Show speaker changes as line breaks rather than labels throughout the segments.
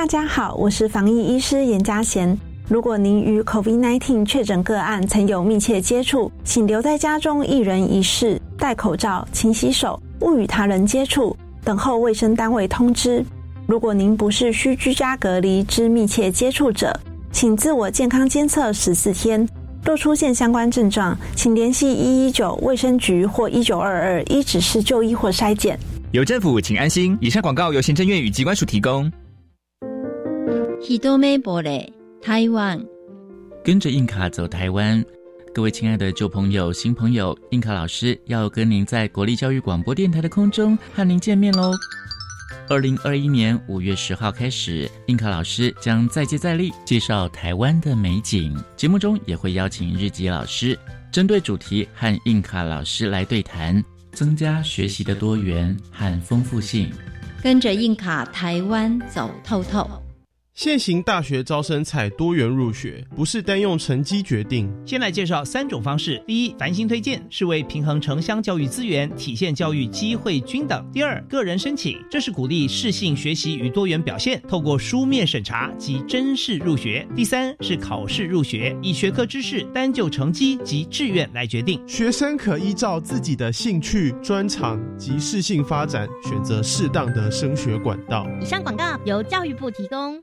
大家好，我是防疫医师严家贤。如果您与 COVID-19 确诊个案曾有密切接触，请留在家中一人一室，戴口罩、勤洗手，勿与他人接触，等候卫生单位通知。如果您不是需居家隔离之密切接触者，请自我健康监测十四天。若出现相关症状，请联系一一九卫生局或一九二二一指示就医或筛检。
有政府，请安心。以上广告由行政院与机关署提供。
喜多美波嘞，台湾
跟着印卡走台湾，各位亲爱的旧朋友、新朋友，印卡老师要跟您在国立教育广播电台的空中和您见面喽。二零二一年五月十号开始，印卡老师将再接再厉，介绍台湾的美景。节目中也会邀请日籍老师，针对主题和印卡老师来对谈，增加学习的多元和丰富性。
跟着印卡台湾走透透。
现行大学招生采多元入学，不是单用成绩决定。
先来介绍三种方式：第一，繁星推荐，是为平衡城乡教育资源，体现教育机会均等；第二，个人申请，这是鼓励适性学习与多元表现，透过书面审查及真试入学；第三是考试入学，以学科知识单就成绩及志愿来决定。
学生可依照自己的兴趣、专长及适性发展，选择适当的升学管道。
以上广告由教育部提供。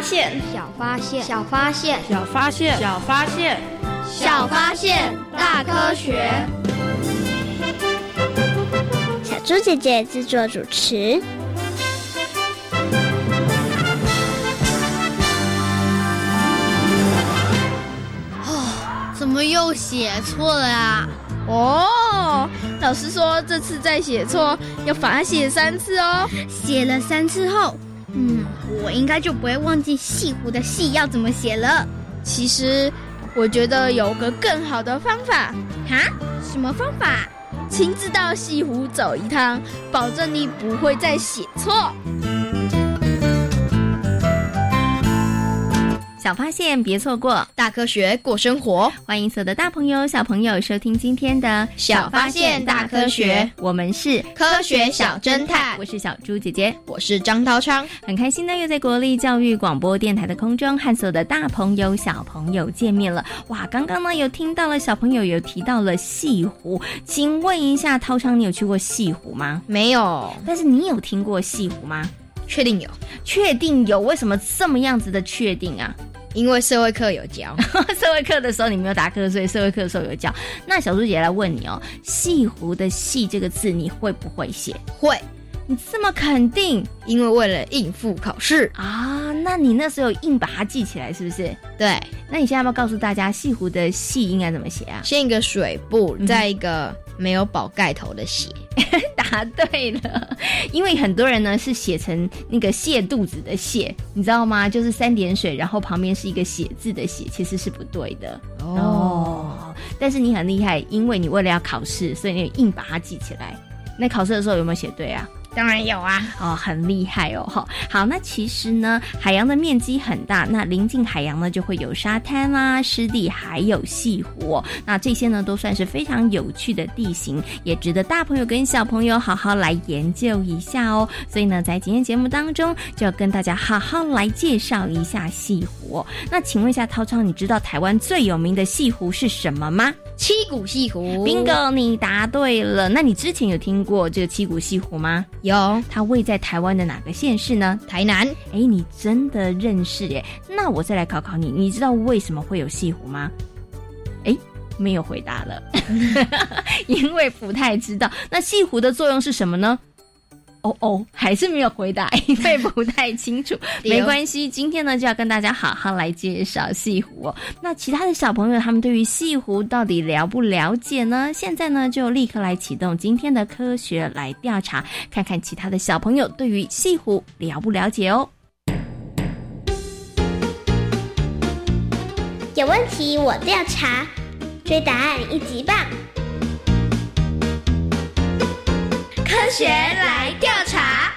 小发现，
小发现，小发现，
小发现，
小发现，
小发现，大科学。
小猪姐姐制作主持。
哦，怎么又写错了啊？
哦，老师说这次再写错要罚写三次哦。
写了三次后，嗯，我应该就不会忘记西湖的“西”要怎么写了。
其实，我觉得有个更好的方法。
哈？什么方法？
亲自到西湖走一趟，保证你不会再写错。
小发现，别错过
大科学过生活。
欢迎所有的大朋友、小朋友收听今天的
小发现大科学。
我们是
科学小侦探，
我是小猪姐姐，
我是张涛昌。
很开心呢，又在国立教育广播电台的空中和所有的大朋友、小朋友见面了。哇，刚刚呢有听到了小朋友有提到了西湖，请问一下，涛昌，你有去过西湖吗？
没有，
但是你有听过西湖吗？
确定有，
确定有。为什么这么样子的确定啊？
因为社会课有教，
社会课的时候你没有答课，所以社会课的时候有教。那小猪姐姐来问你哦，西湖的“西”这个字你会不会写？
会。
你这么肯定？
因为为了应付考试
啊。那你那时候硬把它记起来是不是？
对。
那你现在要不要告诉大家西湖的“西”应该怎么写啊？
先一个水部，再一个没有宝盖头的“血”。
答对了，因为很多人呢是写成那个泻肚子的泻，你知道吗？就是三点水，然后旁边是一个写字的写，其实是不对的哦。但是你很厉害，因为你为了要考试，所以你硬把它记起来。那考试的时候有没有写对啊？
当然有啊，
哦，很厉害哦，哈。好，那其实呢，海洋的面积很大，那临近海洋呢，就会有沙滩啦、湿地，还有西湖。哦。那这些呢，都算是非常有趣的地形，也值得大朋友跟小朋友好好来研究一下哦。所以呢，在今天节目当中，就要跟大家好好来介绍一下西湖。哦。那请问一下涛涛，你知道台湾最有名的西湖是什么吗？
七股西湖。
bingo，你答对了。那你之前有听过这个七股西湖吗？
有。
它位在台湾的哪个县市呢？
台南。
哎，你真的认识耶？那我再来考考你，你知道为什么会有西湖吗？哎，没有回答了，因为不太知道。那西湖的作用是什么呢？哦哦，还是没有回答，因为不太清楚。没关系，今天呢就要跟大家好好来介绍西湖哦。那其他的小朋友他们对于西湖到底了不了解呢？现在呢就立刻来启动今天的科学来调查，看看其他的小朋友对于西湖了不了解哦。
有问题我调查，追答案一级棒。
科学来调查。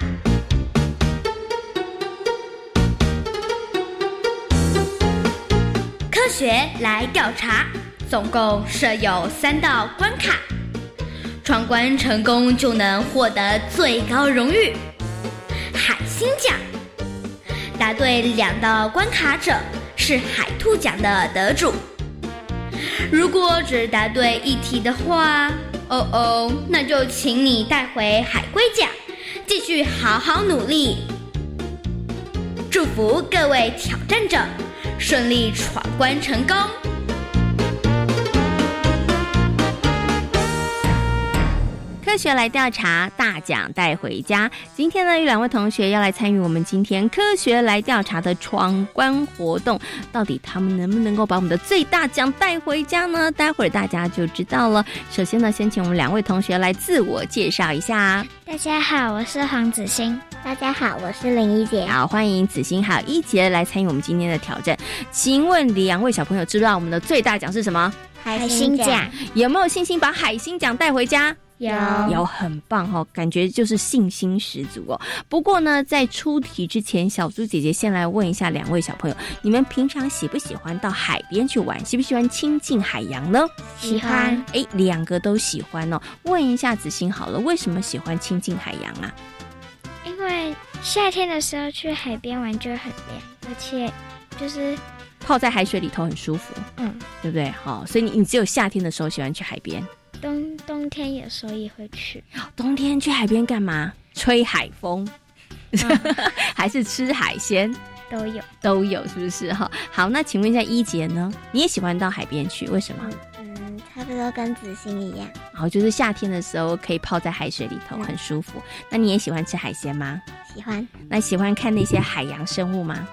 科学来调查，总共设有三道关卡，闯关成功就能获得最高荣誉——海星奖。答对两道关卡者是海兔奖的得主。如果只答对一题的话，哦哦，那就请你带回海龟奖，继续好好努力。祝福各位挑战者顺利闯关成功。
科学来调查，大奖带回家。今天呢，有两位同学要来参与我们今天科学来调查的闯关活动。到底他们能不能够把我们的最大奖带回家呢？待会儿大家就知道了。首先呢，先请我们两位同学来自我介绍一下。
大家好，我是黄子欣。大家好，我是林一杰。
好，欢迎子欣还有一杰来参与我们今天的挑战。请问两位小朋友知道我们的最大奖是什么？
海星奖。
有没有信心把海星奖带回家？
有
有很棒哈、哦，感觉就是信心十足哦。不过呢，在出题之前，小猪姐姐先来问一下两位小朋友：你们平常喜不喜欢到海边去玩？喜不喜欢亲近海洋呢？
喜欢。
哎，两个都喜欢哦。问一下子欣好了，为什么喜欢亲近海洋啊？
因为夏天的时候去海边玩就很凉，而且就是
泡在海水里头很舒服，
嗯，
对不对？好、哦，所以你你只有夏天的时候喜欢去海边。
冬冬天有时候也会去，
冬天去海边干嘛？吹海风，嗯、还是吃海鲜？
都有，
都有，是不是哈？好，那请问一下一杰呢？你也喜欢到海边去？为什么？
嗯，差不多跟子欣一样。
好，就是夏天的时候可以泡在海水里头，很舒服。那你也喜欢吃海鲜吗？
喜欢。
那喜欢看那些海洋生物吗？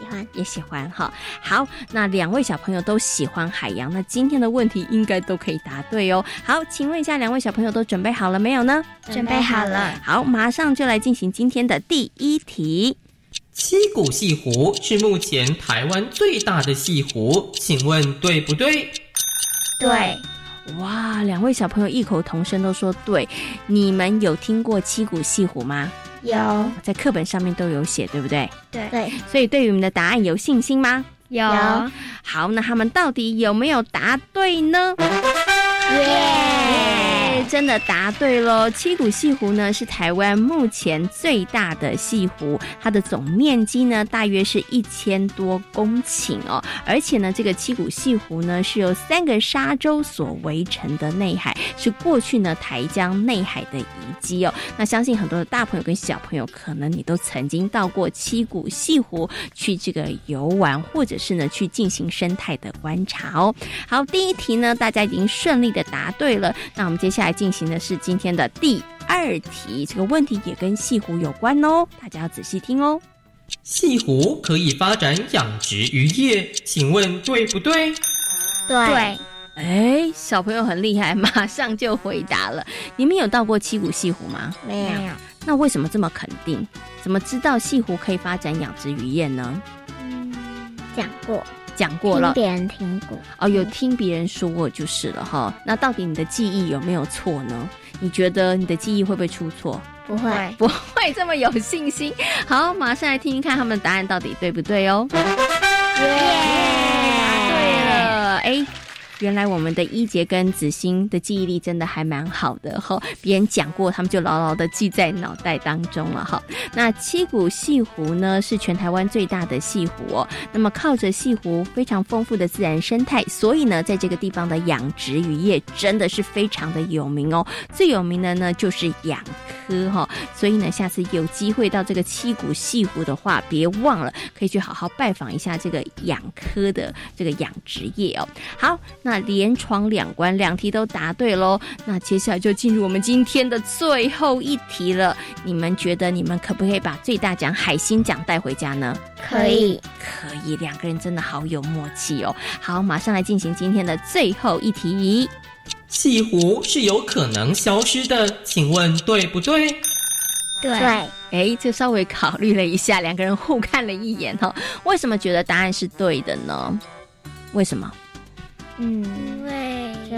喜欢，
也喜欢哈。好，那两位小朋友都喜欢海洋，那今天的问题应该都可以答对哦。好，请问一下，两位小朋友都准备好了没有呢？
准备好了。
好，马上就来进行今天的第一题。
七股西湖是目前台湾最大的西湖，请问对不对？
对。
哇，两位小朋友异口同声都说对。你们有听过七股西湖吗？
有，
在课本上面都有写，对不对？
对对，
所以对于我们的答案有信心吗？
有。
好，那他们到底有没有答对呢？真的答对喽！七股西湖呢是台湾目前最大的西湖，它的总面积呢大约是一千多公顷哦。而且呢，这个七股西湖呢是由三个沙洲所围成的内海，是过去呢台江内海的遗迹哦。那相信很多的大朋友跟小朋友，可能你都曾经到过七股西湖去这个游玩，或者是呢去进行生态的观察哦。好，第一题呢，大家已经顺利的答对了。那我们接下来进行的是今天的第二题，这个问题也跟西湖有关哦，大家要仔细听哦。
西湖可以发展养殖渔业，请问对不对？
对。
哎，小朋友很厉害，马上就回答了。你们有到过七股西湖吗？
没有。
那为什么这么肯定？怎么知道西湖可以发展养殖渔业呢？
嗯，讲过。
讲过了，
别人听过
哦，有听别人说过就是了哈。那到底你的记忆有没有错呢？你觉得你的记忆会不会出错？
不会，
不会这么有信心。好，马上来听听看他们的答案到底对不对哦。原来我们的一杰跟子欣的记忆力真的还蛮好的哈，别人讲过，他们就牢牢的记在脑袋当中了哈。那七股西湖呢，是全台湾最大的西湖哦。那么靠着西湖非常丰富的自然生态，所以呢，在这个地方的养殖渔业真的是非常的有名哦。最有名的呢就是养科哈，所以呢，下次有机会到这个七股西湖的话，别忘了可以去好好拜访一下这个养科的这个养殖业哦。好，那连闯两关，两题都答对喽。那接下来就进入我们今天的最后一题了。你们觉得你们可不可以把最大奖海星奖带回家呢？
可以，
可以，两个人真的好有默契哦。好，马上来进行今天的最后一题。
西湖是有可能消失的，请问对不对？
对。
哎，就稍微考虑了一下，两个人互看了一眼哈。为什么觉得答案是对的呢？为什么？
嗯，因为就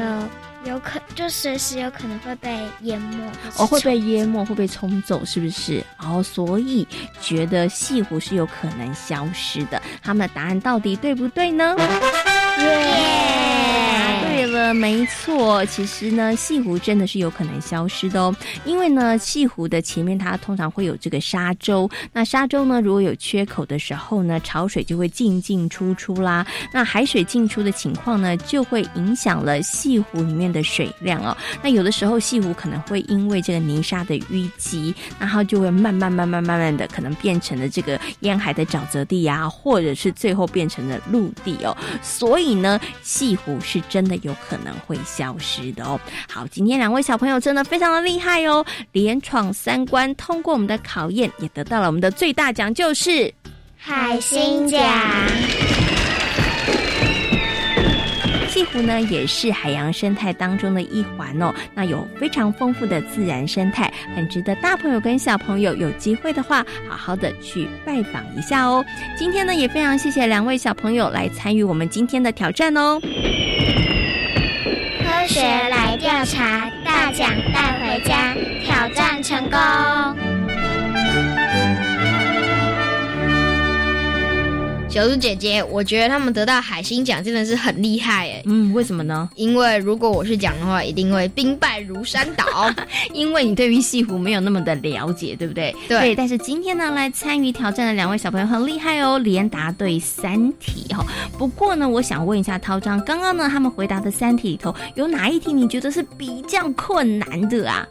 有可就随时有可能会被淹没，
哦，会被淹没，会被冲走，是不是？哦，所以觉得西湖是有可能消失的。他们的答案到底对不对呢？答对了，没错。其实呢，西湖真的是有可能消失的哦，因为呢，西湖的前面它通常会有这个沙洲，那沙洲呢，如果有缺口的时候呢，潮水就会进进出出啦。那海水进出的情况呢，就会影响了西湖里面的水量哦。那有的时候西湖可能会因为这个泥沙的淤积，然后就会慢慢慢慢慢慢的可能变成了这个沿海的沼泽地啊，或者是最后变成了陆地哦。所以呢，西湖是真的有可能会消失的哦。好，今天两位小朋友真的非常的厉害哦，连闯三关，通过我们的考验，也得到了我们的最大奖，就是
海星奖。
西湖呢，也是海洋生态当中的一环哦。那有非常丰富的自然生态，很值得大朋友跟小朋友有机会的话，好好的去拜访一下哦。今天呢，也非常谢谢两位小朋友来参与我们今天的挑战哦。
来调查，大奖带回家，挑战成功。
小猪姐姐，我觉得他们得到海星奖真的是很厉害哎。
嗯，为什么呢？
因为如果我是奖的话，一定会兵败如山倒。
因为你对于西湖没有那么的了解，对不对？
对。
但是今天呢，来参与挑战的两位小朋友很厉害哦，连答对三题哈。不过呢，我想问一下涛章，刚刚呢他们回答的三题里头，有哪一题你觉得是比较困难的啊？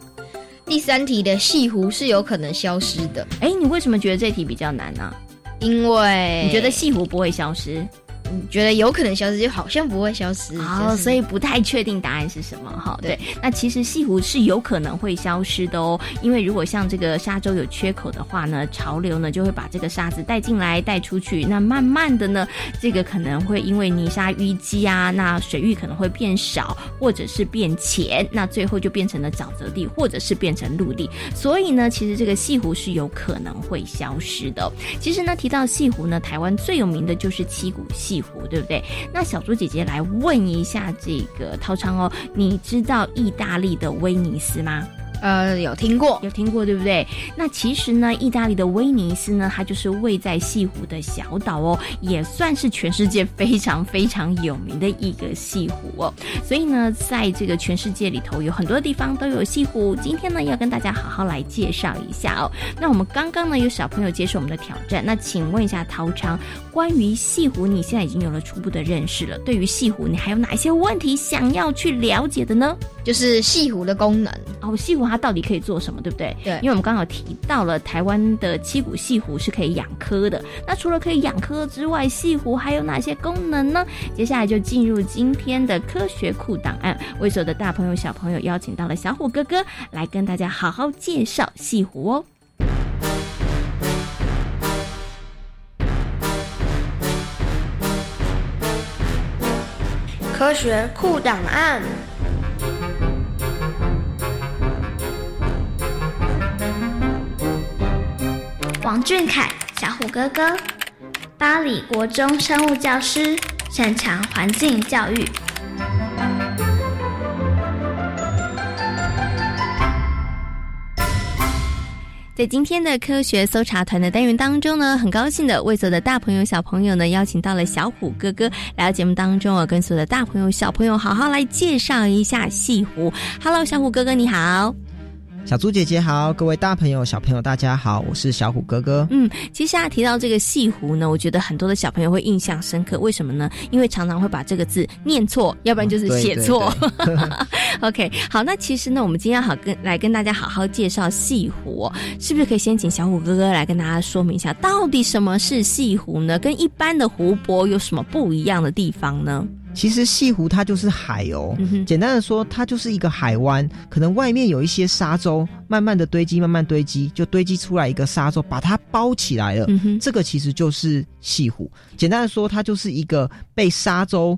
第三题的西湖是有可能消失的。
哎，你为什么觉得这题比较难呢？
因为
你觉得西湖不会消失，
你觉得有可能消失，就好像不会消失，
哦，所以不太确定答案是什么哈。对，那其实西湖是有可能会消失的哦，因为如果像这个沙洲有缺口的话呢，潮流呢就会把这个沙子带进来带出去，那慢慢的呢，这个可能会因为泥沙淤积啊，那水域可能会变少或者是变浅，那最后就变成了沼泽地或者是变成陆地，所以呢，其实这个西湖是有可能会消失的。其实呢，提到西湖呢，台湾最有名的就是七股西对不对？那小猪姐姐来问一下这个涛昌哦，你知道意大利的威尼斯吗？
呃，有听过，
有听过，对不对？那其实呢，意大利的威尼斯呢，它就是位在西湖的小岛哦，也算是全世界非常非常有名的一个西湖哦。所以呢，在这个全世界里头，有很多地方都有西湖。今天呢，要跟大家好好来介绍一下哦。那我们刚刚呢，有小朋友接受我们的挑战，那请问一下陶昌，关于西湖，你现在已经有了初步的认识了。对于西湖，你还有哪一些问题想要去了解的呢？
就是西湖的功能
哦，西湖它到底可以做什么，对不对？
对，
因为我们刚好提到了台湾的七股西湖是可以养科的。那除了可以养科之外，西湖还有哪些功能呢？接下来就进入今天的科学库档案，为所有的大朋友小朋友邀请到了小虎哥哥来跟大家好好介绍西湖哦。
科学库档案。
俊凯，小虎哥哥，巴黎国中生物教师，擅长环境教育。
在今天的科学搜查团的单元当中呢，很高兴的为所有的大朋友小朋友呢邀请到了小虎哥哥来到节目当中，我跟所有的大朋友小朋友好好来介绍一下西湖。Hello，小虎哥哥你好。
小猪姐姐好，各位大朋友、小朋友，大家好，我是小虎哥哥。
嗯，其实啊，提到这个西湖呢，我觉得很多的小朋友会印象深刻。为什么呢？因为常常会把这个字念错，要不然就是写错。OK，好，那其实呢，我们今天好跟来跟大家好好介绍西湖，是不是可以先请小虎哥哥来跟大家说明一下，到底什么是西湖呢？跟一般的湖泊有什么不一样的地方呢？
其实西湖它就是海哦，简单的说，它就是一个海湾，可能外面有一些沙洲，慢慢的堆积，慢慢堆积，就堆积出来一个沙洲，把它包起来了。这个其实就是西湖。简单的说，它就是一个被沙洲。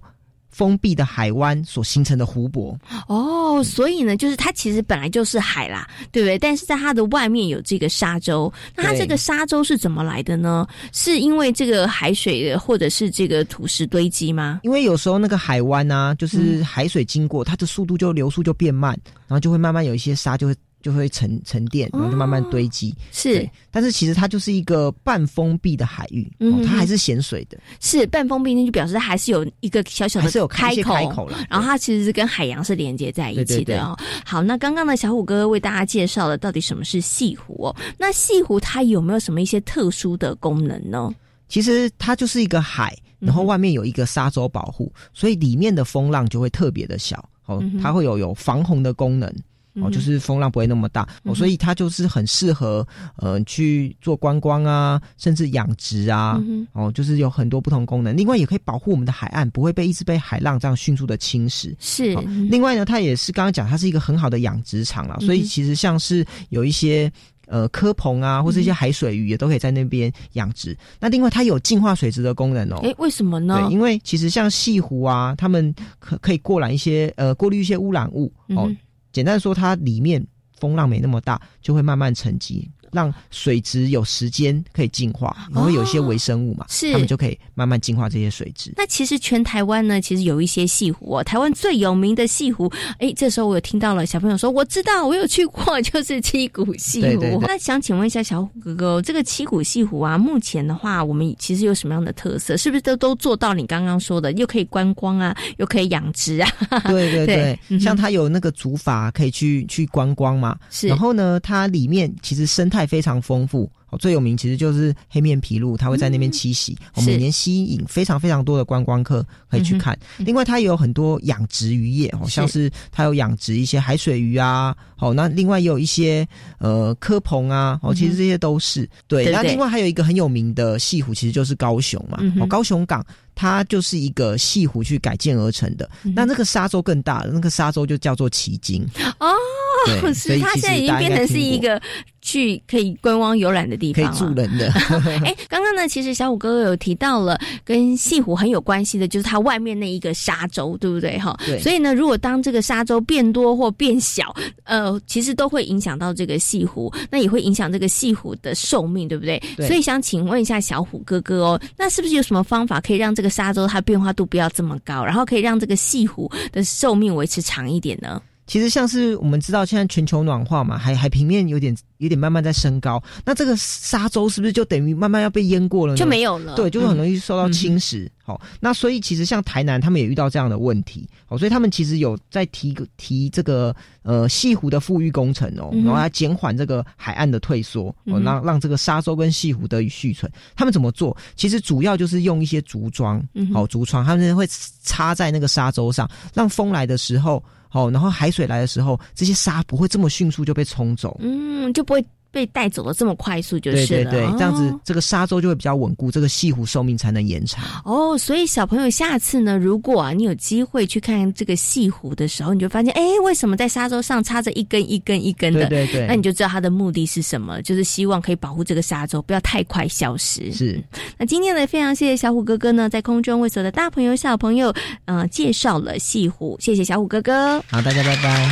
封闭的海湾所形成的湖泊
哦，所以呢，就是它其实本来就是海啦，对不对？但是在它的外面有这个沙洲，那它这个沙洲是怎么来的呢？是因为这个海水或者是这个土石堆积吗？
因为有时候那个海湾啊，就是海水经过，它的速度就流速就变慢，然后就会慢慢有一些沙就会。就会沉沉淀，然后就慢慢堆积。
是，
但是其实它就是一个半封闭的海域，它还是咸水的。
是半封闭，那就表示它还是有一个小小的
是有
开
口，开口了。
然后它其实是跟海洋是连接在一起的哦。好，那刚刚呢，小虎哥为大家介绍了到底什么是西湖哦。那西湖它有没有什么一些特殊的功能呢？
其实它就是一个海，然后外面有一个沙洲保护，所以里面的风浪就会特别的小。哦，它会有有防洪的功能。哦，就是风浪不会那么大，哦，所以它就是很适合呃去做观光啊，甚至养殖啊，哦，就是有很多不同功能。另外也可以保护我们的海岸，不会被一直被海浪这样迅速的侵蚀。
是。
另外呢，它也是刚刚讲，它是一个很好的养殖场了，所以其实像是有一些呃科棚啊，或是一些海水鱼也都可以在那边养殖。那另外它有净化水质的功能哦。
哎，为什么呢？
对，因为其实像西湖啊，他们可可以过拦一些呃过滤一些污染物哦。简单说，它里面风浪没那么大，就会慢慢沉积。让水质有时间可以净化，然后有一些微生物嘛，
是
它们就可以慢慢净化这些水质。
那其实全台湾呢，其实有一些西湖哦，台湾最有名的西湖，哎，这时候我有听到了小朋友说，我知道，我有去过，就是七股西湖。那想请问一下小虎哥哥，这个七股西湖啊，目前的话，我们其实有什么样的特色？是不是都都做到你刚刚说的，又可以观光啊，又可以养殖啊？
对对对，像它有那个竹筏可以去去观光嘛，
是。
然后呢，它里面其实生态。非常丰富，最有名其实就是黑面琵鹭，它会在那边栖息，每年吸引非常非常多的观光客可以去看。另外，它也有很多养殖渔业，哦，像是它有养殖一些海水鱼啊，哦，那另外也有一些呃科棚啊，哦，其实这些都是对。那另外还有一个很有名的西湖，其实就是高雄嘛，哦，高雄港它就是一个西湖去改建而成的。那那个沙洲更大了，那个沙洲就叫做奇经
哦，所以它现在已经变成是一个。去可以观光游览的地
方，可以住人的。
哎，刚刚呢，其实小虎哥哥有提到了跟西湖很有关系的，就是它外面那一个沙洲，对不对？哈，
对。
所以呢，如果当这个沙洲变多或变小，呃，其实都会影响到这个西湖，那也会影响这个西湖的寿命，对不对？
对。
所以想请问一下小虎哥哥哦，那是不是有什么方法可以让这个沙洲它变化度不要这么高，然后可以让这个西湖的寿命维持长一点呢？
其实像是我们知道，现在全球暖化嘛，海海平面有点有点慢慢在升高，那这个沙洲是不是就等于慢慢要被淹过了？
就没有了。
对，就是很容易受到侵蚀。好，那所以其实像台南，他们也遇到这样的问题。好，所以他们其实有在提提这个呃西湖的富裕工程哦，然后来减缓这个海岸的退缩，哦，让让这个沙洲跟西湖得以续存。他们怎么做？其实主要就是用一些竹桩，好竹桩，他们会插在那个沙洲上，让风来的时候。哦，然后海水来的时候，这些沙不会这么迅速就被冲走，
嗯，就不会。被带走的这么快速就是了，
对对对，这样子这个沙洲就会比较稳固，这个西湖寿命才能延长。
哦，所以小朋友下次呢，如果啊你有机会去看这个西湖的时候，你就发现，哎，为什么在沙洲上插着一根一根一根的？
对对对，
那你就知道它的目的是什么，就是希望可以保护这个沙洲不要太快消失。
是。
那今天呢，非常谢谢小虎哥哥呢，在空中为所有的大朋友小朋友，呃，介绍了西湖，谢谢小虎哥哥。
好，大家拜拜。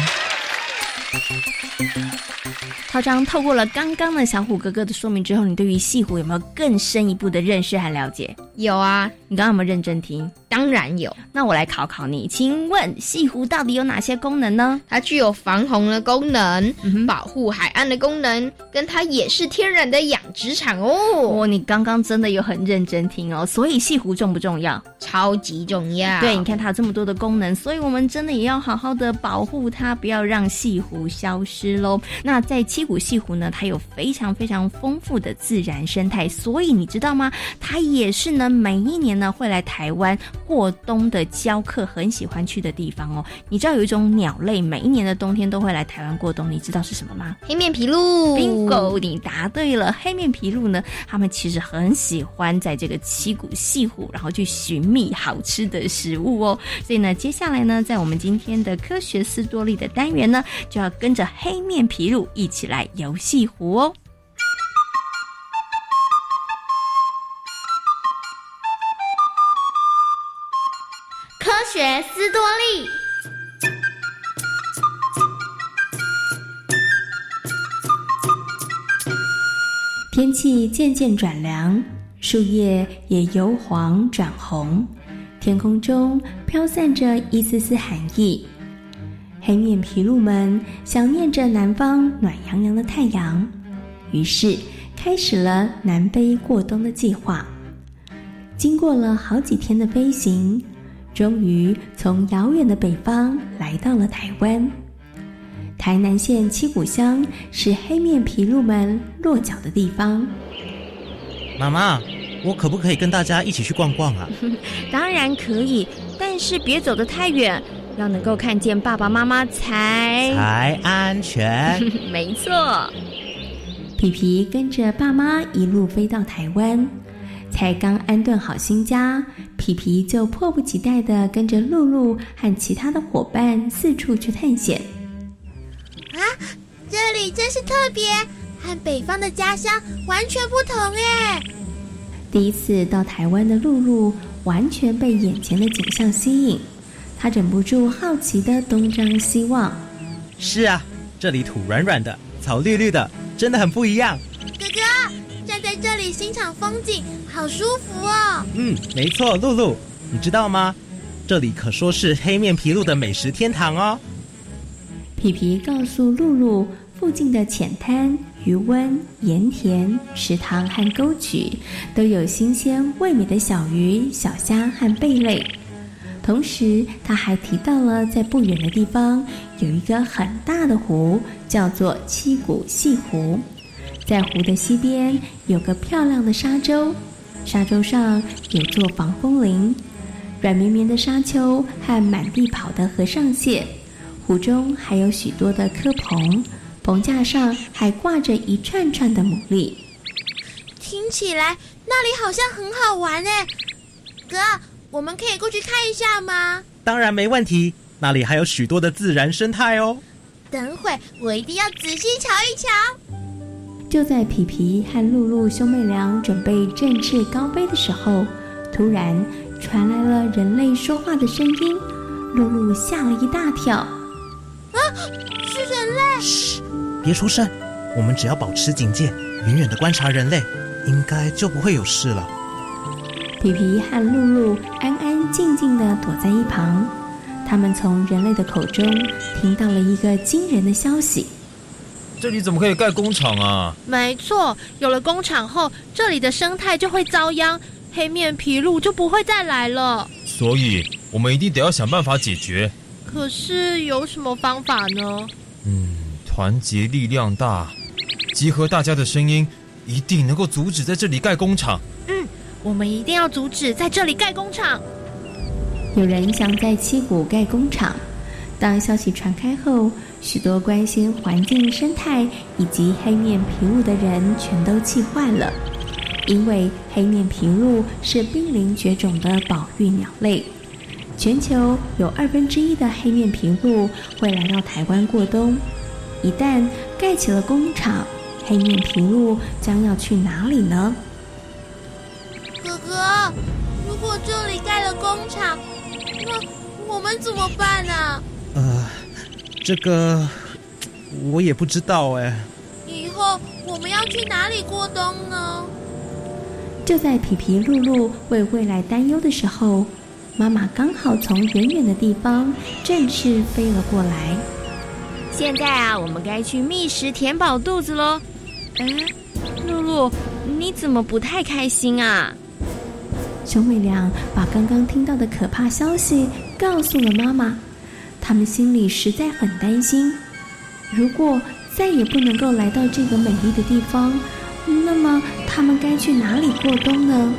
涛章透过了刚刚的小虎哥哥的说明之后，你对于西湖有没有更深一步的认识和了解？
有啊，
你刚刚有没有认真听？
当然有。
那我来考考你，请问西湖到底有哪些功能呢？
它具有防洪的功能，保护海岸的功能，跟它也是天然的养殖场哦。
哦，你刚刚真的有很认真听哦。所以西湖重不重要？
超级重要。
对，你看它有这么多的功能，所以我们真的也要好好的保护它，不要让西湖消失喽。那那在七股西湖呢，它有非常非常丰富的自然生态，所以你知道吗？它也是呢，每一年呢会来台湾过冬的教客很喜欢去的地方哦。你知道有一种鸟类，每一年的冬天都会来台湾过冬，你知道是什么吗？
黑面琵鹭。
Bingo，你答对了。黑面琵鹭呢，它们其实很喜欢在这个七股西湖，然后去寻觅好吃的食物哦。所以呢，接下来呢，在我们今天的科学斯多利的单元呢，就要跟着黑面琵鹭一起来游戏湖哦。
科学斯多利。
天气渐渐转凉，树叶也由黄转红，天空中飘散着一丝丝寒意。黑面琵鹭们想念着南方暖洋洋的太阳，于是开始了南飞过冬的计划。经过了好几天的飞行，终于从遥远的北方来到了台湾。台南县七股乡是黑面琵鹭们落脚的地方。
妈妈，我可不可以跟大家一起去逛逛啊？
当然可以，但是别走得太远，要能够看见爸爸妈妈才
才安全。
没错。
皮皮跟着爸妈一路飞到台湾，才刚安顿好新家，皮皮就迫不及待的跟着露露和其他的伙伴四处去探险。
啊，这里真是特别，和北方的家乡完全不同哎！
第一次到台湾的露露完全被眼前的景象吸引，她忍不住好奇的东张西望。
是啊，这里土软软的，草绿绿的，真的很不一样。
哥哥，站在这里欣赏风景，好舒服哦。
嗯，没错，露露，你知道吗？这里可说是黑面琵鹭的美食天堂哦。
皮皮告诉露露，附近的浅滩、渔温、盐田、池塘和沟渠都有新鲜味美的小鱼、小虾和贝类。同时，他还提到了在不远的地方有一个很大的湖，叫做七股西湖。在湖的西边有个漂亮的沙洲，沙洲上有座防风林，软绵绵的沙丘和满地跑的和尚蟹。湖中还有许多的蚵棚，棚架上还挂着一串串的牡蛎。
听起来那里好像很好玩哎，哥，我们可以过去看一下吗？
当然没问题，那里还有许多的自然生态哦。
等会我一定要仔细瞧一瞧。
就在皮皮和露露兄妹俩准备振翅高飞的时候，突然传来了人类说话的声音，露露吓了一大跳。
啊，是人类！
嘘，别出声，我们只要保持警戒，远远的观察人类，应该就不会有事了。
皮皮和露露安安静静的躲在一旁，他们从人类的口中听到了一个惊人的消息：
这里怎么可以盖工厂啊？
没错，有了工厂后，这里的生态就会遭殃，黑面琵鹭就不会再来了。
所以，我们一定得要想办法解决。
可是有什么方法呢？
嗯，团结力量大，集合大家的声音，一定能够阻止在这里盖工厂。
我们一定要阻止在这里盖工厂。
有人想在七股盖工厂，当消息传开后，许多关心环境生态以及黑面琵鹭的人全都气坏了，因为黑面琵鹭是濒临绝种的保育鸟类。全球有二分之一的黑面琵鹭会来到台湾过冬。一旦盖起了工厂，黑面琵鹭将要去哪里呢？
如果这里盖了工厂，那我们怎么办呢？
呃，这个我也不知道哎。
以后我们要去哪里过冬呢？
就在皮皮露露为未来担忧的时候，妈妈刚好从远远的地方正式飞了过来。
现在啊，我们该去觅食填饱肚子喽。哎，露露，你怎么不太开心啊？
兄妹俩把刚刚听到的可怕消息告诉了妈妈，他们心里实在很担心。如果再也不能够来到这个美丽的地方，那么他们该去哪里过冬呢？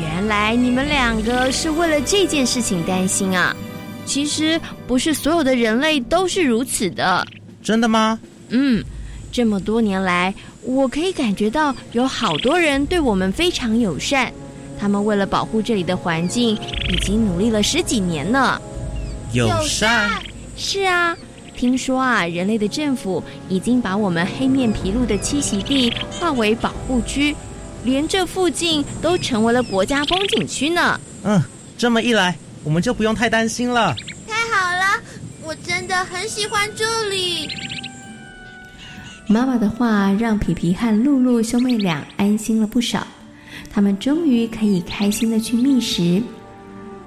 原来你们两个是为了这件事情担心啊！其实不是所有的人类都是如此的。
真的吗？
嗯，这么多年来，我可以感觉到有好多人对我们非常友善。他们为了保护这里的环境，已经努力了十几年呢。
友善？
是啊，听说啊，人类的政府已经把我们黑面琵鹭的栖息地划为保护区，连这附近都成为了国家风景区呢。
嗯，这么一来，我们就不用太担心了。
太好了，我真的很喜欢这里。
妈妈的话让皮皮和露露兄妹俩安心了不少。他们终于可以开心的去觅食，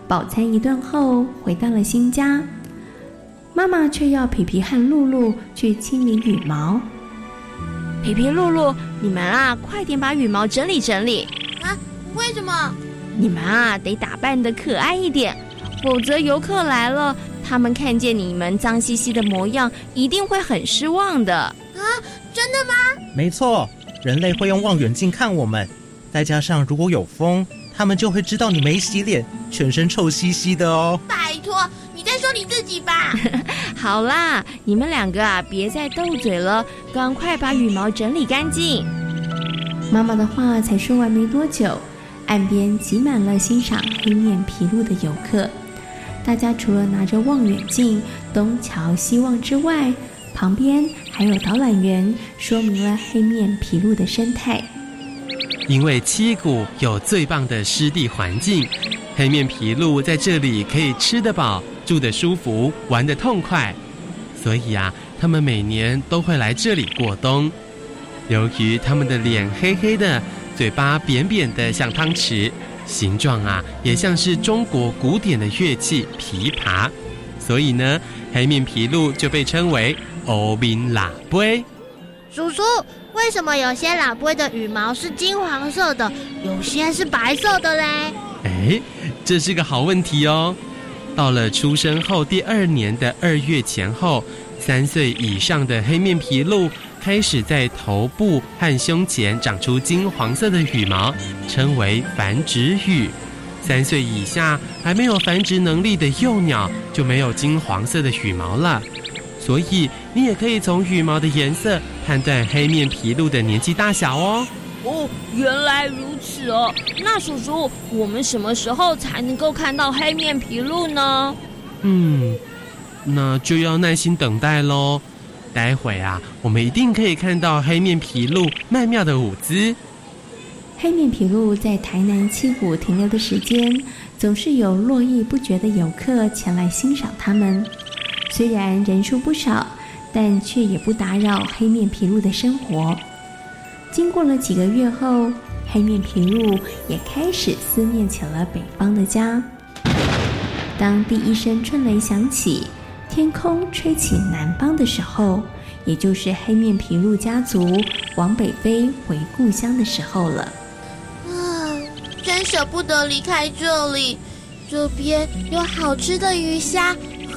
饱餐一顿后回到了新家，妈妈却要皮皮和露露去清理羽毛。
皮皮、露露，你们啊，快点把羽毛整理整理
啊！为什么？
你们啊，得打扮的可爱一点，否则游客来了，他们看见你们脏兮兮的模样，一定会很失望的。啊，
真的吗？
没错，人类会用望远镜看我们。再加上如果有风，他们就会知道你没洗脸，全身臭兮兮的哦。
拜托，你在说你自己吧。
好啦，你们两个啊，别再斗嘴了，赶快把羽毛整理干净。
妈妈的话才说完没多久，岸边挤满了欣赏黑面琵鹭的游客。大家除了拿着望远镜东瞧西望之外，旁边还有导览员说明了黑面琵鹭的生态。
因为七谷有最棒的湿地环境，黑面琵鹭在这里可以吃得饱、住得舒服、玩得痛快，所以啊，他们每年都会来这里过冬。由于他们的脸黑黑的，嘴巴扁扁的像汤匙，形状啊也像是中国古典的乐器琵琶，所以呢，黑面琵鹭就被称为欧宾喇杯。
叔叔。为什么有些喇龟的羽毛是金黄色的，有些是白色的嘞？
哎，这是个好问题哦。到了出生后第二年的二月前后，三岁以上的黑面琵鹭开始在头部和胸前长出金黄色的羽毛，称为繁殖羽。三岁以下还没有繁殖能力的幼鸟就没有金黄色的羽毛了。所以你也可以从羽毛的颜色判断黑面琵鹭的年纪大小哦。
哦，原来如此哦。那叔叔，我们什么时候才能够看到黑面琵鹭呢？
嗯，那就要耐心等待喽。待会啊，我们一定可以看到黑面琵鹭曼妙的舞姿。
黑面琵鹭在台南七股停留的时间，总是有络绎不绝的游客前来欣赏它们。虽然人数不少，但却也不打扰黑面琵鹭的生活。经过了几个月后，黑面琵鹭也开始思念起了北方的家。当第一声春雷响起，天空吹起南方的时候，也就是黑面琵鹭家族往北飞回故乡的时候了。
啊，真舍不得离开这里，这边有好吃的鱼虾。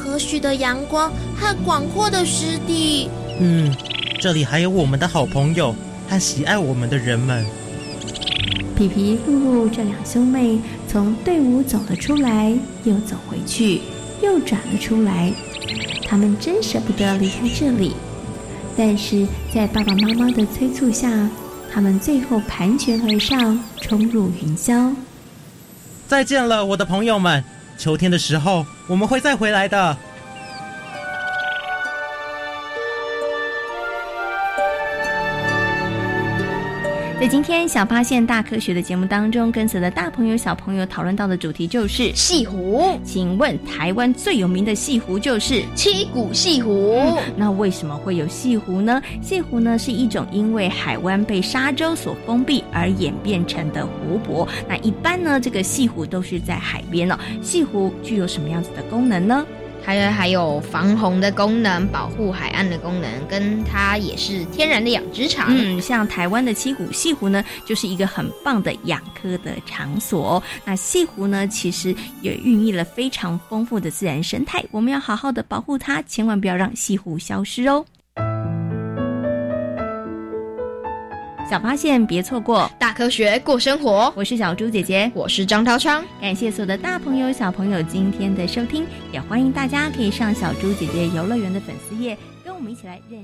和煦的阳光和广阔的湿地。
嗯，这里还有我们的好朋友和喜爱我们的人们。
皮皮、露露这两兄妹从队伍走了出来，又走回去，又转了出来。他们真舍不得离开这里，但是在爸爸妈妈的催促下，他们最后盘旋而上，冲入云霄。
再见了，我的朋友们。秋天的时候，我们会再回来的。
在今天小发现大科学的节目当中，跟随的大朋友小朋友讨论到的主题就是
西湖。
请问台湾最有名的西湖就是
七股西湖、
嗯。那为什么会有西湖呢？西湖呢是一种因为海湾被沙洲所封闭而演变成的湖泊。那一般呢，这个西湖都是在海边哦。西湖具有什么样子的功能呢？
它还有防洪的功能，保护海岸的功能，跟它也是天然的养殖场。
嗯，像台湾的七股西湖呢，就是一个很棒的养科的场所、那西湖呢，其实也孕育了非常丰富的自然生态，我们要好好的保护它，千万不要让西湖消失哦。小发现，别错过
大科学过生活。
我是小猪姐姐，
我是张涛昌。
感谢所有的大朋友、小朋友今天的收听，也欢迎大家可以上小猪姐姐游乐园的粉丝页，跟我们一起来认。